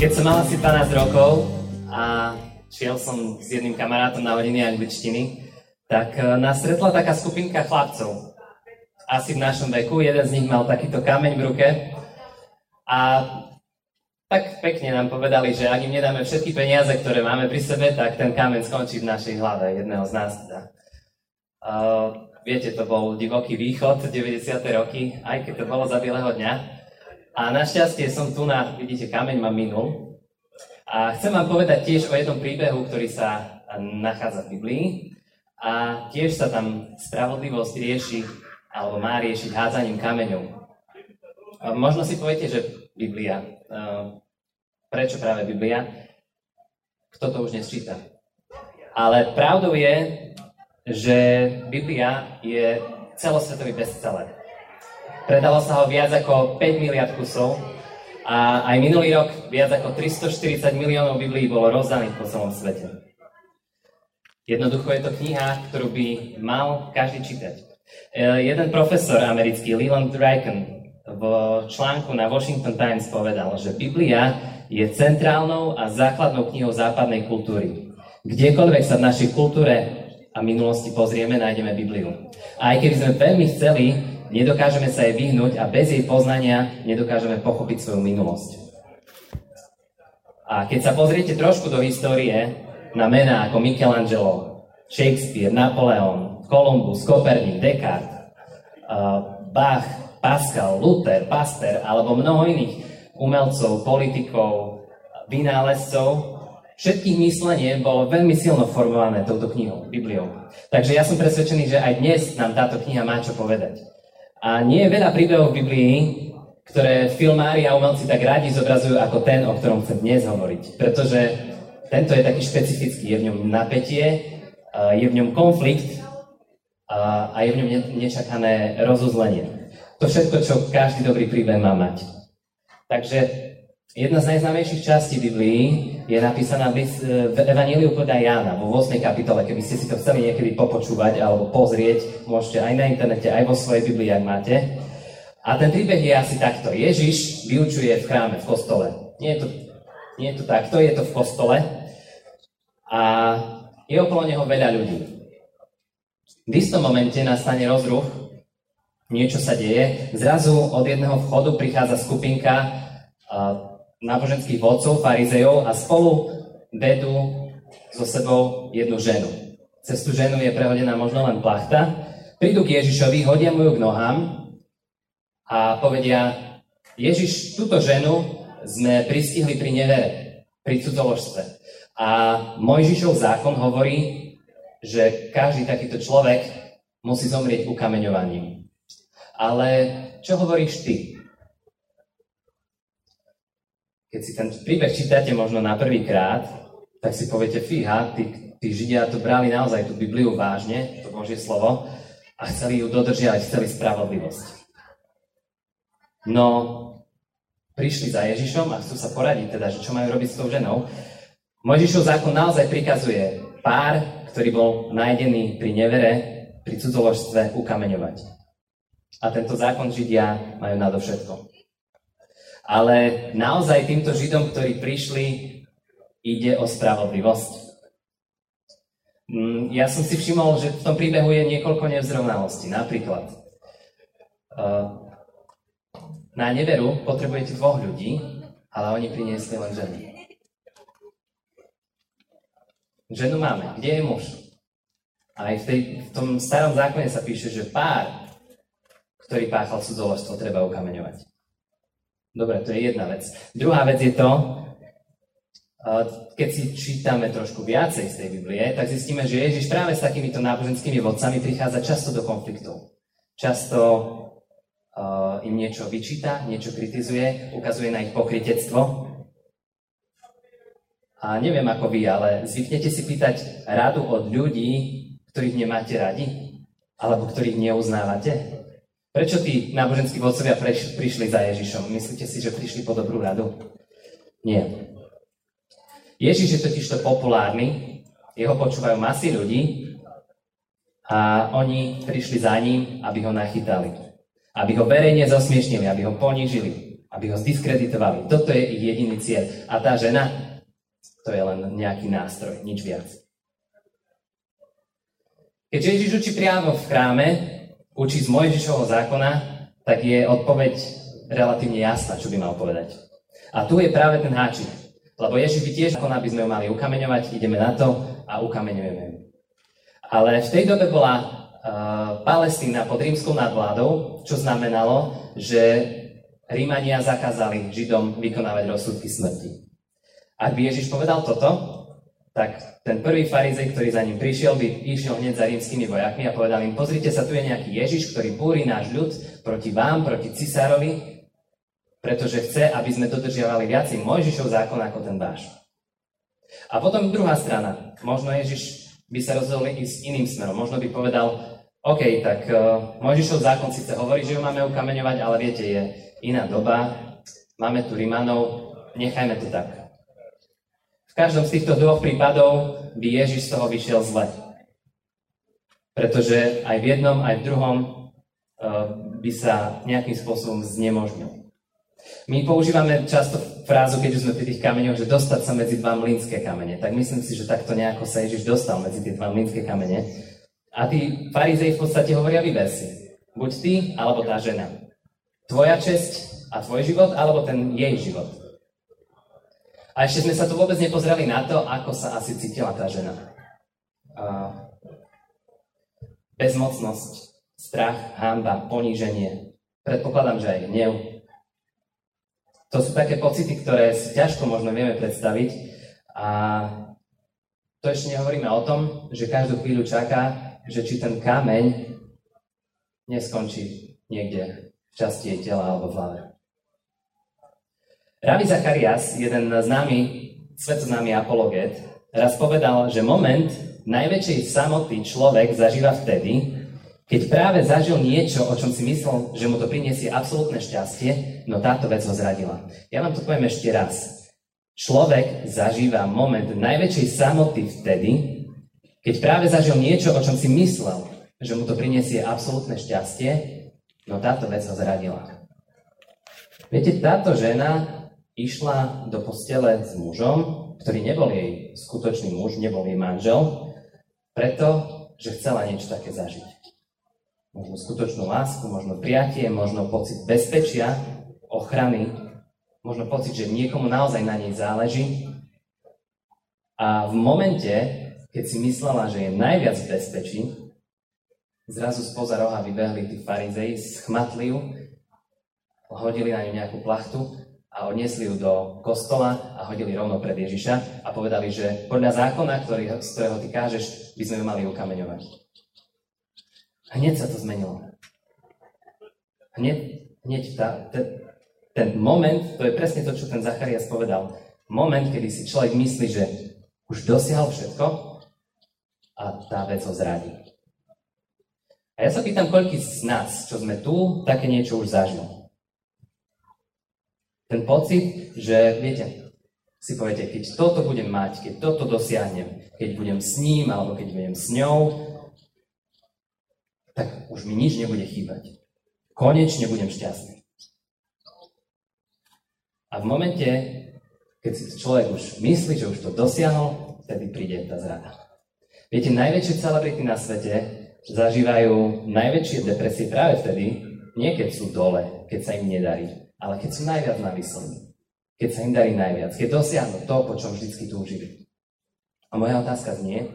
Keď som mal asi 12 rokov a šiel som s jedným kamarátom na hodiny angličtiny, tak e, nás stretla taká skupinka chlapcov. Asi v našom veku, jeden z nich mal takýto kameň v ruke a tak pekne nám povedali, že ak im nedáme všetky peniaze, ktoré máme pri sebe, tak ten kameň skončí v našej hlave, jedného z nás teda. Uh, viete, to bol divoký východ, 90. roky, aj keď to bolo za bieleho dňa. A našťastie som tu na, vidíte, kameň ma minul. A chcem vám povedať tiež o jednom príbehu, ktorý sa nachádza v Biblii. A tiež sa tam spravodlivosť rieši, alebo má riešiť hádzaním kameňov. A možno si poviete, že Biblia. Prečo práve Biblia? Kto to už nesčíta? Ale pravdou je, že Biblia je celosvetový bestseller. Predalo sa ho viac ako 5 miliard kusov a aj minulý rok viac ako 340 miliónov Biblií bolo rozdaných po celom svete. Jednoducho je to kniha, ktorú by mal každý čítať. E, jeden profesor americký, Leland Draken, v článku na Washington Times povedal, že Biblia je centrálnou a základnou knihou západnej kultúry. Kdekoľvek sa v našej kultúre a minulosti pozrieme, nájdeme Bibliu. A aj keby sme veľmi chceli, nedokážeme sa jej vyhnúť a bez jej poznania nedokážeme pochopiť svoju minulosť. A keď sa pozriete trošku do histórie na mená ako Michelangelo, Shakespeare, Napoleon, Columbus, Koperník, Descartes, Bach, Pascal, Luther, Pasteur alebo mnoho iných umelcov, politikov, vynálezcov, všetkých myslenie bolo veľmi silno formované touto knihou, Bibliou. Takže ja som presvedčený, že aj dnes nám táto kniha má čo povedať. A nie je veľa príbehov v Biblii, ktoré filmári a umelci tak radi zobrazujú ako ten, o ktorom chcem dnes hovoriť. Pretože tento je taký špecifický, je v ňom napätie, je v ňom konflikt a je v ňom nečakané rozuzlenie. To všetko, čo každý dobrý príbeh má mať. Takže Jedna z najznámejších častí Biblii je napísaná v Evangeliu podľa Jána, vo 8. kapitole. Keby ste si to chceli niekedy popočúvať alebo pozrieť, môžete aj na internete, aj vo svojej Biblii, ak máte. A ten príbeh je asi takto. Ježiš vyučuje v chráme, v kostole. Nie je to, nie je to takto, je to v kostole. A je okolo neho veľa ľudí. V istom momente nastane rozruch, niečo sa deje. Zrazu od jedného vchodu prichádza skupinka náboženských vodcov, farizejov a spolu vedú so sebou jednu ženu. Cez tú ženu je prehodená možno len plachta. Prídu k Ježišovi, hodia mu ju k nohám a povedia, Ježiš, túto ženu sme pristihli pri nevere, pri cudzoložstve. A Mojžišov zákon hovorí, že každý takýto človek musí zomrieť ukameňovaním. Ale čo hovoríš ty? Keď si ten príbeh čítate možno na prvý krát, tak si poviete, fíha, tí, tí Židia to brali naozaj tú Bibliu vážne, to Božie slovo, a chceli ju dodržiavať, chceli spravodlivosť. No, prišli za Ježišom a chcú sa poradiť, teda, že čo majú robiť s tou ženou. Mojžišov zákon naozaj prikazuje pár, ktorý bol nájdený pri nevere, pri cudzoložstve, ukameňovať. A tento zákon Židia majú nadovšetko. Ale naozaj týmto Židom, ktorí prišli, ide o spravodlivosť. Mm, ja som si všimol, že v tom príbehu je niekoľko nevzrovnalostí. Napríklad, eh, na neveru potrebujete dvoch ľudí, ale oni priniesli len ženu. Ženu máme. Kde je muž? Aj v, tej, v tom starom zákone sa píše, že pár, ktorý páchal cudzoložstvo, treba ukameňovať. Dobre, to je jedna vec. Druhá vec je to, keď si čítame trošku viacej z tej Biblie, tak zistíme, že Ježiš práve s takýmito náboženskými vodcami prichádza často do konfliktov. Často uh, im niečo vyčíta, niečo kritizuje, ukazuje na ich pokritectvo. A neviem ako vy, ale zvyknete si pýtať radu od ľudí, ktorých nemáte radi? Alebo ktorých neuznávate? Prečo tí náboženskí vodcovia prišli za Ježišom? Myslíte si, že prišli po dobrú radu? Nie. Ježiš je totiž to populárny, jeho počúvajú masy ľudí a oni prišli za ním, aby ho nachytali. Aby ho verejne zosmiešnili, aby ho ponížili, aby ho zdiskreditovali. Toto je ich jediný cieľ. A tá žena to je len nejaký nástroj, nič viac. Keď Ježiš učí priamo v chráme, učí z Mojžišovho zákona, tak je odpoveď relatívne jasná, čo by mal povedať. A tu je práve ten háčik. Lebo Ježiš by tiež zákon, aby sme ju mali ukameňovať, ideme na to a ukameňujeme. Ale v tej dobe bola uh, Palestína pod rímskou nadvládou, čo znamenalo, že Rímania zakázali Židom vykonávať rozsudky smrti. Ak by Ježiš povedal toto, tak ten prvý farizej, ktorý za ním prišiel, by išiel hneď za rímskymi vojakmi a povedal im, pozrite sa, tu je nejaký Ježiš, ktorý búri náš ľud proti vám, proti cisárovi, pretože chce, aby sme dodržiavali viac Mojžišov zákon ako ten váš. A potom druhá strana. Možno Ježiš by sa rozhodol ísť iným smerom. Možno by povedal, OK, tak uh, Mojžišov zákon síce hovorí, že ho máme ukameňovať, ale viete, je iná doba, máme tu Rimanov, nechajme to tak. V každom z týchto dvoch prípadov by Ježiš z toho vyšiel zle. Pretože aj v jednom, aj v druhom uh, by sa nejakým spôsobom znemožnil. My používame často frázu, keď už sme pri tých kameňoch, že dostať sa medzi dva mlínske kamene. Tak myslím si, že takto nejako sa Ježiš dostal medzi tie dva mlínske kamene. A tí farizei v podstate hovoria vyversi. Buď ty, alebo tá žena. Tvoja česť a tvoj život, alebo ten jej život. A ešte sme sa tu vôbec nepozreli na to, ako sa asi cítila tá žena. Bezmocnosť, strach, hamba, poníženie. Predpokladám, že aj hnev. To sú také pocity, ktoré si ťažko možno vieme predstaviť. A to ešte nehovoríme o tom, že každú chvíľu čaká, že či ten kameň neskončí niekde v časti jej tela alebo v hlave. Ravi Zacharias, jeden známy, svetoznámy apologet, raz povedal, že moment najväčšej samoty človek zažíva vtedy, keď práve zažil niečo, o čom si myslel, že mu to priniesie absolútne šťastie, no táto vec ho zradila. Ja vám to poviem ešte raz. Človek zažíva moment najväčšej samoty vtedy, keď práve zažil niečo, o čom si myslel, že mu to priniesie absolútne šťastie, no táto vec ho zradila. Viete, táto žena išla do postele s mužom, ktorý nebol jej skutočný muž, nebol jej manžel, preto, že chcela niečo také zažiť. Možno skutočnú lásku, možno prijatie, možno pocit bezpečia, ochrany, možno pocit, že niekomu naozaj na nej záleží. A v momente, keď si myslela, že je najviac v bezpečí, zrazu spoza roha vybehli tí farizei, schmatli ju, hodili na ňu nejakú plachtu a odniesli ju do kostola a hodili rovno pred Ježiša a povedali, že podľa zákona, ktorý, z ktorého ty kážeš, by sme ju mali ukameňovať. Hneď sa to zmenilo. Hneď, hneď tá, ten, ten moment, to je presne to, čo ten Zacharias povedal, moment, kedy si človek myslí, že už dosiahol všetko a tá vec ho zradí. A ja sa pýtam, koľký z nás, čo sme tu, také niečo už zažil. Ten pocit, že viete, si poviete, keď toto budem mať, keď toto dosiahnem, keď budem s ním alebo keď budem s ňou, tak už mi nič nebude chýbať. Konečne budem šťastný. A v momente, keď si človek už myslí, že už to dosiahol, vtedy príde tá zrada. Viete, najväčšie celebrity na svete zažívajú najväčšie depresie práve vtedy, nie keď sú dole, keď sa im nedarí, ale keď sú najviac na keď sa im darí najviac, keď dosiahnu to, po čom vždycky túžili. A moja otázka znie,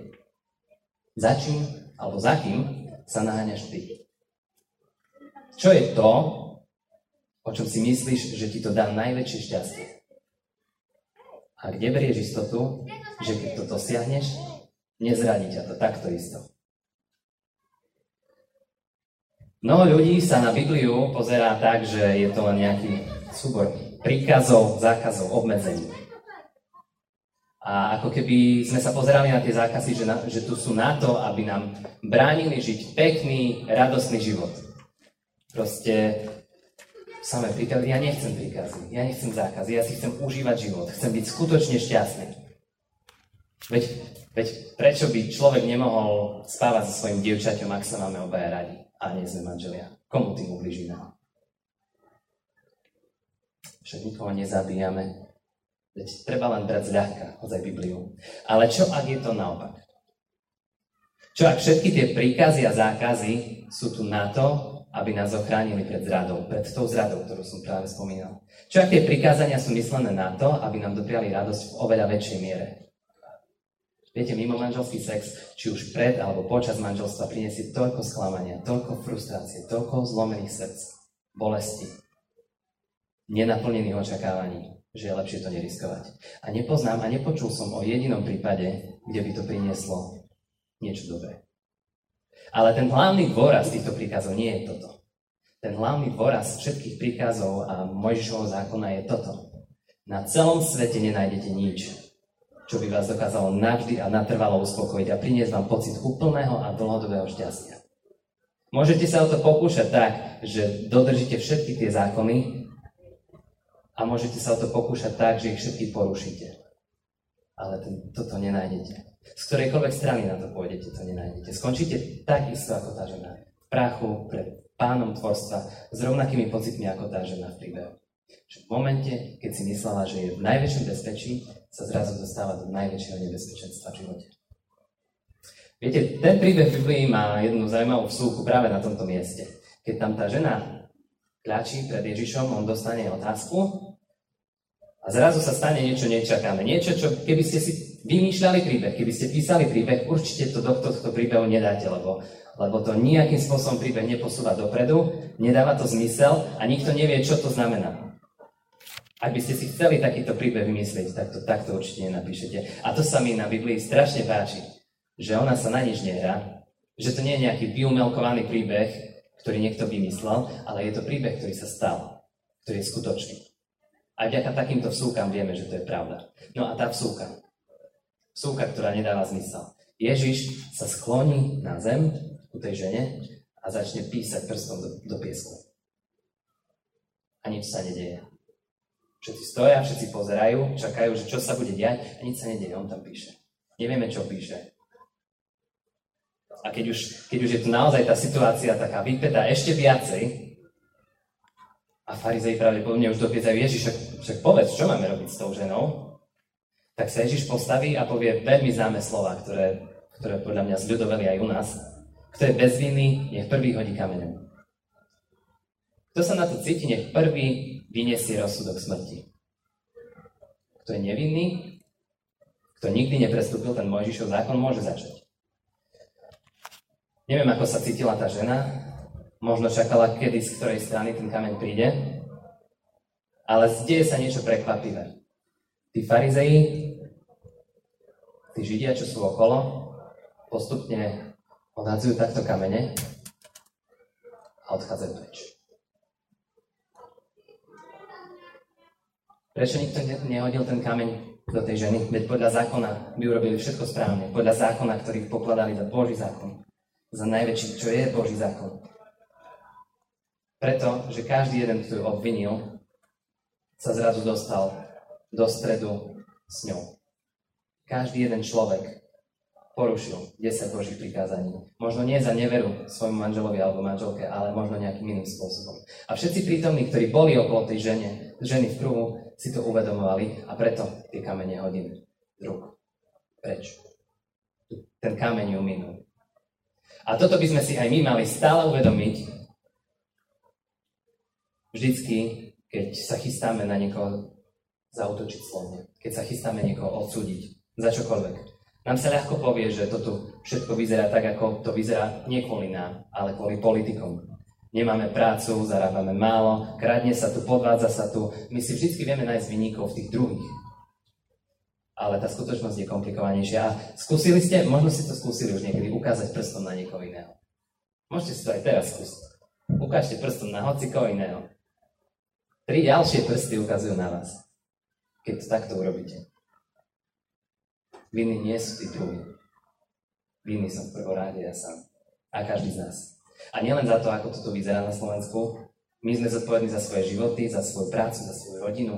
za čím alebo za kým sa naháňaš ty? Čo je to, o čom si myslíš, že ti to dá najväčšie šťastie? A kde berieš istotu, že keď to dosiahneš, nezradí ťa to takto isto. Mnoho ľudí sa na Bibliu pozerá tak, že je to len nejaký súbor príkazov, zákazov, obmedzení. A ako keby sme sa pozerali na tie zákazy, že, na, že tu sú na to, aby nám bránili žiť pekný, radostný život. Proste samé príkazy, ja nechcem príkazy, ja nechcem zákazy, ja si chcem užívať život, chcem byť skutočne šťastný. Veď, veď prečo by človek nemohol spávať so svojim dievčaťom, ak sa máme obaja radi a nie sme manželia? Komu tým ubližíme? Však nikoho nezabíjame, Veď treba len brať zľahka, ozaj Bibliu. Ale čo ak je to naopak? Čo ak všetky tie príkazy a zákazy sú tu na to, aby nás ochránili pred zradou, pred tou zradou, ktorú som práve spomínal? Čo ak tie prikázania sú myslené na to, aby nám dopriali radosť v oveľa väčšej miere? Viete, mimo manželský sex, či už pred alebo počas manželstva, priniesie toľko sklamania, toľko frustrácie, toľko zlomených srdc, bolesti, nenaplnených očakávaní, že je lepšie to neriskovať. A nepoznám a nepočul som o jedinom prípade, kde by to prinieslo niečo dobré. Ale ten hlavný dôraz týchto príkazov nie je toto. Ten hlavný dôraz všetkých príkazov a Mojžišovho zákona je toto. Na celom svete nenájdete nič, čo by vás dokázalo navždy a natrvalo uspokojiť a priniesť vám pocit úplného a dlhodobého šťastia. Môžete sa o to pokúšať tak, že dodržíte všetky tie zákony, a môžete sa o to pokúšať tak, že ich všetky porušíte. Ale ten, toto nenájdete. Z ktorejkoľvek strany na to pôjdete, to nenájdete. Skončíte takisto ako tá žena. V prachu, pred pánom tvorstva, s rovnakými pocitmi ako tá žena v príbehu. V momente, keď si myslela, že je v najväčšom bezpečí, sa zrazu dostáva do najväčšieho nebezpečenstva v živote. Viete, ten príbeh Biblii má jednu zaujímavú vsúku práve na tomto mieste. Keď tam tá žena kľačí pred Ježišom, on dostane otázku a zrazu sa stane niečo nečakané. Niečo, čo keby ste si vymýšľali príbeh, keby ste písali príbeh, určite to do tohto príbehu nedáte, lebo, lebo to nejakým spôsobom príbeh neposúva dopredu, nedáva to zmysel a nikto nevie, čo to znamená. Ak by ste si chceli takýto príbeh vymyslieť, tak to takto určite nenapíšete. A to sa mi na Biblii strašne páči, že ona sa na nič nehrá, že to nie je nejaký vyumelkovaný príbeh, ktorý niekto vymyslel, ale je to príbeh, ktorý sa stal, ktorý je skutočný. A vďaka takýmto vsúkam vieme, že to je pravda. No a tá vsúka, vsúka, ktorá nedáva zmysel. Ježiš sa skloní na zem u tej žene a začne písať prstom do, do piesku. A nič sa nedieje. Všetci stoja, všetci pozerajú, čakajú, že čo sa bude diať a nič sa nedieje. On tam píše. Nevieme, čo píše. A keď už, keď už je tu naozaj tá situácia taká vypätá ešte viacej, a farizei pravdepodobne už dopýtajú Ježiš, však, povedz, čo máme robiť s tou ženou, tak sa Ježiš postaví a povie veľmi známe slova, ktoré, ktoré podľa mňa zľudoveli aj u nás. Kto je bezvinný, nech prvý hodí kameňom. Kto sa na to cíti, nech prvý vyniesie rozsudok smrti. Kto je nevinný, kto nikdy neprestúpil ten Mojžišov zákon, môže začať. Neviem, ako sa cítila tá žena, možno čakala, kedy z ktorej strany ten kameň príde, ale zdieje sa niečo prekvapivé. Tí farizei, tí židia, čo sú okolo, postupne odhadzujú takto kamene a odchádzajú preč. Prečo nikto nehodil ten kameň do tej ženy? Veď podľa zákona by urobili všetko správne. Podľa zákona, ktorých pokladali za Boží zákon za najväčší, čo je Boží zákon. Preto, že každý jeden, kto ju obvinil, sa zrazu dostal do stredu s ňou. Každý jeden človek porušil 10 Božích prikázaní. Možno nie za neveru svojmu manželovi alebo manželke, ale možno nejakým iným spôsobom. A všetci prítomní, ktorí boli okolo tej žene, ženy v kruhu, si to uvedomovali a preto tie kamene hodili druk. Preč? Ten kameň ju minul. A toto by sme si aj my mali stále uvedomiť, vždycky, keď sa chystáme na niekoho zautočiť slovne, keď sa chystáme niekoho odsúdiť za čokoľvek. Nám sa ľahko povie, že toto všetko vyzerá tak, ako to vyzerá nie kvôli nám, ale kvôli politikom. Nemáme prácu, zarábame málo, kradne sa tu, podvádza sa tu. My si vždy vieme nájsť vynikov v tých druhých ale tá skutočnosť je komplikovanejšia. A skúsili ste, možno ste to skúsili už niekedy, ukázať prstom na niekoho iného. Môžete si to aj teraz skúsiť. Ukážte prstom na hocikoho iného. Tri ďalšie prsty ukazujú na vás, keď to takto urobíte. Viny nie sú tí druhí. Viny som v prvom rade ja sám. A každý z nás. A nielen za to, ako toto vyzerá na Slovensku, my sme zodpovední za svoje životy, za svoju prácu, za svoju rodinu,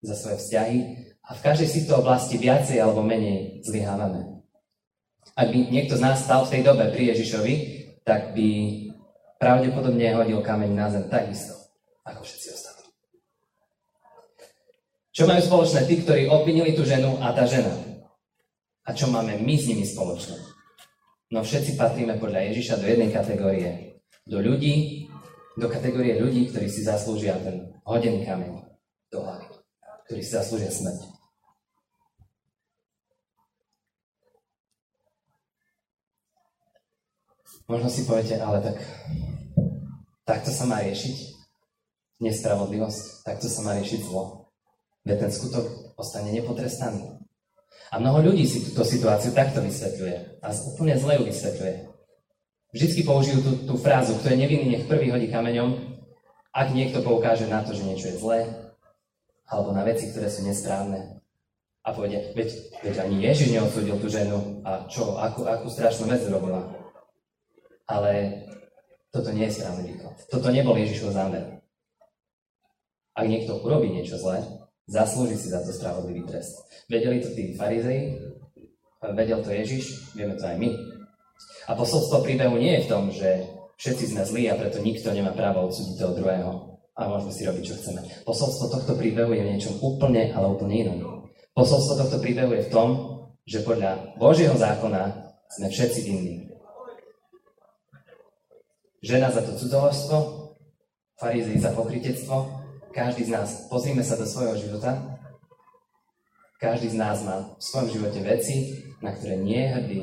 za svoje vzťahy a v každej z týchto oblasti viacej alebo menej zlyhávame. Ak by niekto z nás stal v tej dobe pri Ježišovi, tak by pravdepodobne hodil kameň na zem takisto, ako všetci ostatní. Čo majú spoločné tí, ktorí obvinili tú ženu a tá žena? A čo máme my s nimi spoločné? No všetci patríme podľa Ježiša do jednej kategórie. Do ľudí, do kategórie ľudí, ktorí si zaslúžia ten hodený kameň do hlavy. Ktorí si zaslúžia smrť. Možno si poviete, ale tak takto sa má riešiť nespravodlivosť, takto sa má riešiť zlo. Veď ten skutok ostane nepotrestaný. A mnoho ľudí si túto situáciu takto vysvetľuje. A úplne zle ju vysvetľuje. Vždycky použijú tú, tú frázu, kto je nevinný, nech prvý hodí kameňom, ak niekto poukáže na to, že niečo je zlé, alebo na veci, ktoré sú nesprávne. A povede, veď, veď ani Ježiš neodsúdil tú ženu a čo, akú, akú strašnú vec robila. Ale toto nie je správny výklad. Toto nebol Ježišov zámer. Ak niekto urobí niečo zlé, Zaslúži si za to spravodlivý trest. Vedeli to tí farizei, vedel to Ježiš, vieme to aj my. A posolstvo príbehu nie je v tom, že všetci sme zlí a preto nikto nemá právo odsúdiť toho druhého a môžeme si robiť, čo chceme. Posolstvo tohto príbehu je v niečom úplne, ale úplne inom. Posolstvo tohto príbehu je v tom, že podľa Božieho zákona sme všetci vinní. Žena za to cudzoložstvo, farizei za pokritectvo, každý z nás, pozrime sa do svojho života, každý z nás má v svojom živote veci, na ktoré nie je hrdý,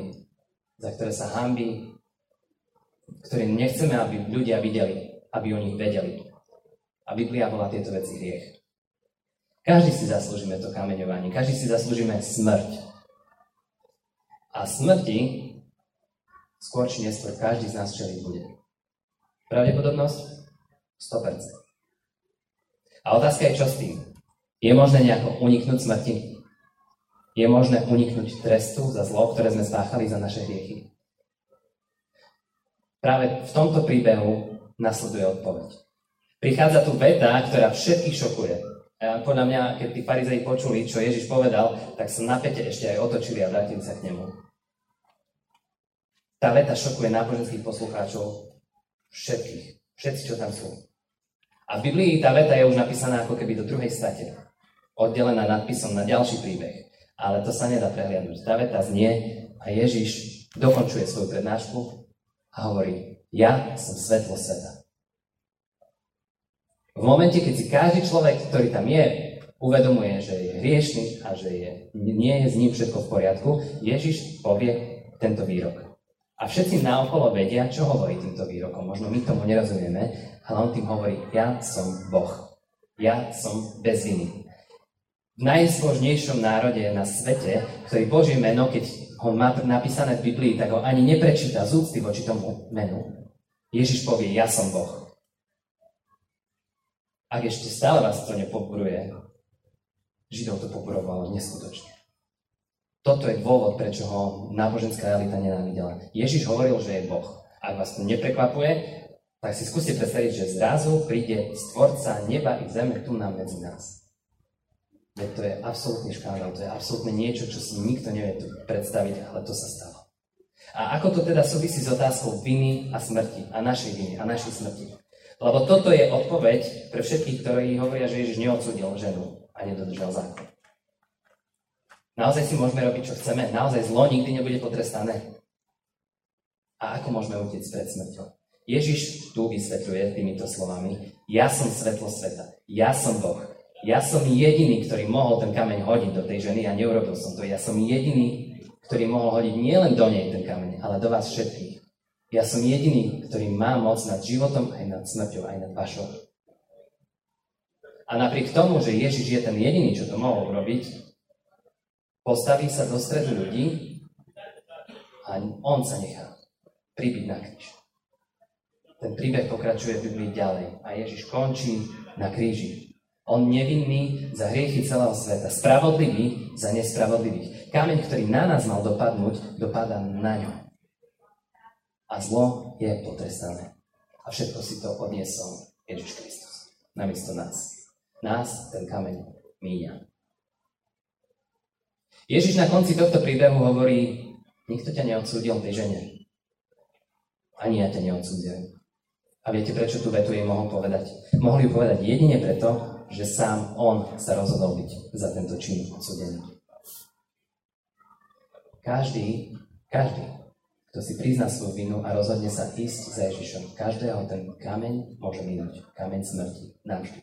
za ktoré sa hambí, ktoré nechceme, aby ľudia videli, aby o nich vedeli. A Biblia bola tieto veci hriech. Každý si zaslúžime to kameňovanie, každý si zaslúžime smrť. A smrti skôr či neskôr každý z nás čeliť bude. Pravdepodobnosť? 100%. A otázka je, čo s tým? Je možné nejako uniknúť smrti? Je možné uniknúť trestu za zlo, ktoré sme spáchali za naše hriechy? Práve v tomto príbehu nasleduje odpoveď. Prichádza tu veta, ktorá všetkých šokuje. A podľa mňa, keď tí farizei počuli, čo Ježiš povedal, tak sa napäte ešte aj otočili a vrátili sa k nemu. Tá veta šokuje náboženských poslucháčov všetkých. Všetci, čo tam sú. A v Biblii tá veta je už napísaná ako keby do druhej state. Oddelená nadpisom na ďalší príbeh. Ale to sa nedá prehliadnúť. Tá veta znie a Ježiš dokončuje svoju prednášku a hovorí, ja som svetlo sveta. V momente, keď si každý človek, ktorý tam je, uvedomuje, že je hriešný a že je, nie je s ním všetko v poriadku, Ježiš povie tento výrok. A všetci naokolo vedia, čo hovorí týmto výrokom. Možno my tomu nerozumieme, ale on tým hovorí, ja som Boh. Ja som bez viny. V najzbožnejšom národe na svete, ktorý Božie meno, keď ho má napísané v Biblii, tak ho ani neprečíta z úcty voči tomu menu. Ježiš povie, ja som Boh. Ak ešte stále vás to nepoburuje, Židov to poburovalo neskutočne. Toto je dôvod, prečo ho náboženská elita nenávidela. Ježiš hovoril, že je Boh. Ak vás to neprekvapuje, tak si skúste predstaviť, že zrazu príde stvorca neba i zeme tu nám medzi nás. Veď to je absolútny škandál, to je absolútne niečo, čo si nikto nevie tu predstaviť, ale to sa stalo. A ako to teda súvisí s otázkou viny a smrti, a našej viny, a našej smrti? Lebo toto je odpoveď pre všetkých, ktorí hovoria, že Ježiš neodsudil ženu a nedodržal zákon. Naozaj si môžeme robiť, čo chceme. Naozaj zlo nikdy nebude potrestané. A ako môžeme utiecť pred smrťou? Ježiš tu vysvetľuje týmito slovami. Ja som svetlo sveta. Ja som Boh. Ja som jediný, ktorý mohol ten kameň hodiť do tej ženy a neurobil som to. Ja som jediný, ktorý mohol hodiť nielen do nej ten kameň, ale do vás všetkých. Ja som jediný, ktorý má moc nad životom, aj nad smrťou, aj nad vašou. A napriek tomu, že Ježiš je ten jediný, čo to mohol robiť, Postaví sa do stredu ľudí a on sa nechá pribiť na kríž. Ten príbeh pokračuje v Biblii ďalej a Ježiš končí na kríži. On nevinný za hriechy celého sveta, spravodlivý za nespravodlivých. kameň, ktorý na nás mal dopadnúť, dopadá na ňo. A zlo je potrestané. A všetko si to odniesol Ježiš Kristus. Namiesto nás. Nás ten kameň míňa. Ježiš na konci tohto príbehu hovorí, nikto ťa neodsúdil tej žene. Ani ja ťa neodsúdil. A viete, prečo tú vetu jej mohol povedať? Mohol ju povedať jedine preto, že sám on sa rozhodol byť za tento čin odsudený. Každý, každý, kto si prizná svoju vinu a rozhodne sa ísť za Ježišom, každého ten kameň môže minúť. Kameň smrti. Navždy.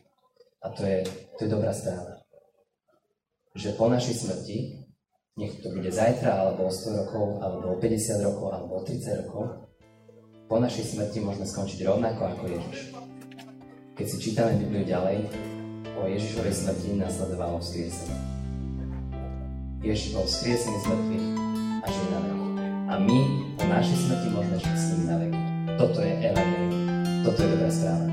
A to je, to je dobrá správa. Že po našej smrti, nech to bude zajtra, alebo o 100 rokov, alebo o 50 rokov, alebo o 30 rokov, po našej smrti môžeme skončiť rovnako ako Ježiš. Keď si čítame Bibliu ďalej, po Ježišovej smrti nasledovalo vzkriesenie. Ježiš bol vzkriesený z mŕtvych a žije na veky. A my po našej smrti môžeme žiť s ním na veky. Toto je evangelium. Toto je dobrá správa.